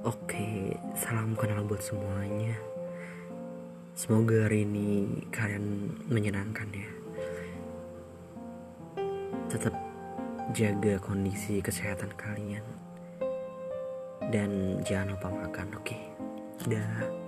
Oke, salam kenal buat semuanya. Semoga hari ini kalian menyenangkan ya. Tetap jaga kondisi kesehatan kalian. Dan jangan lupa makan, oke? Dah.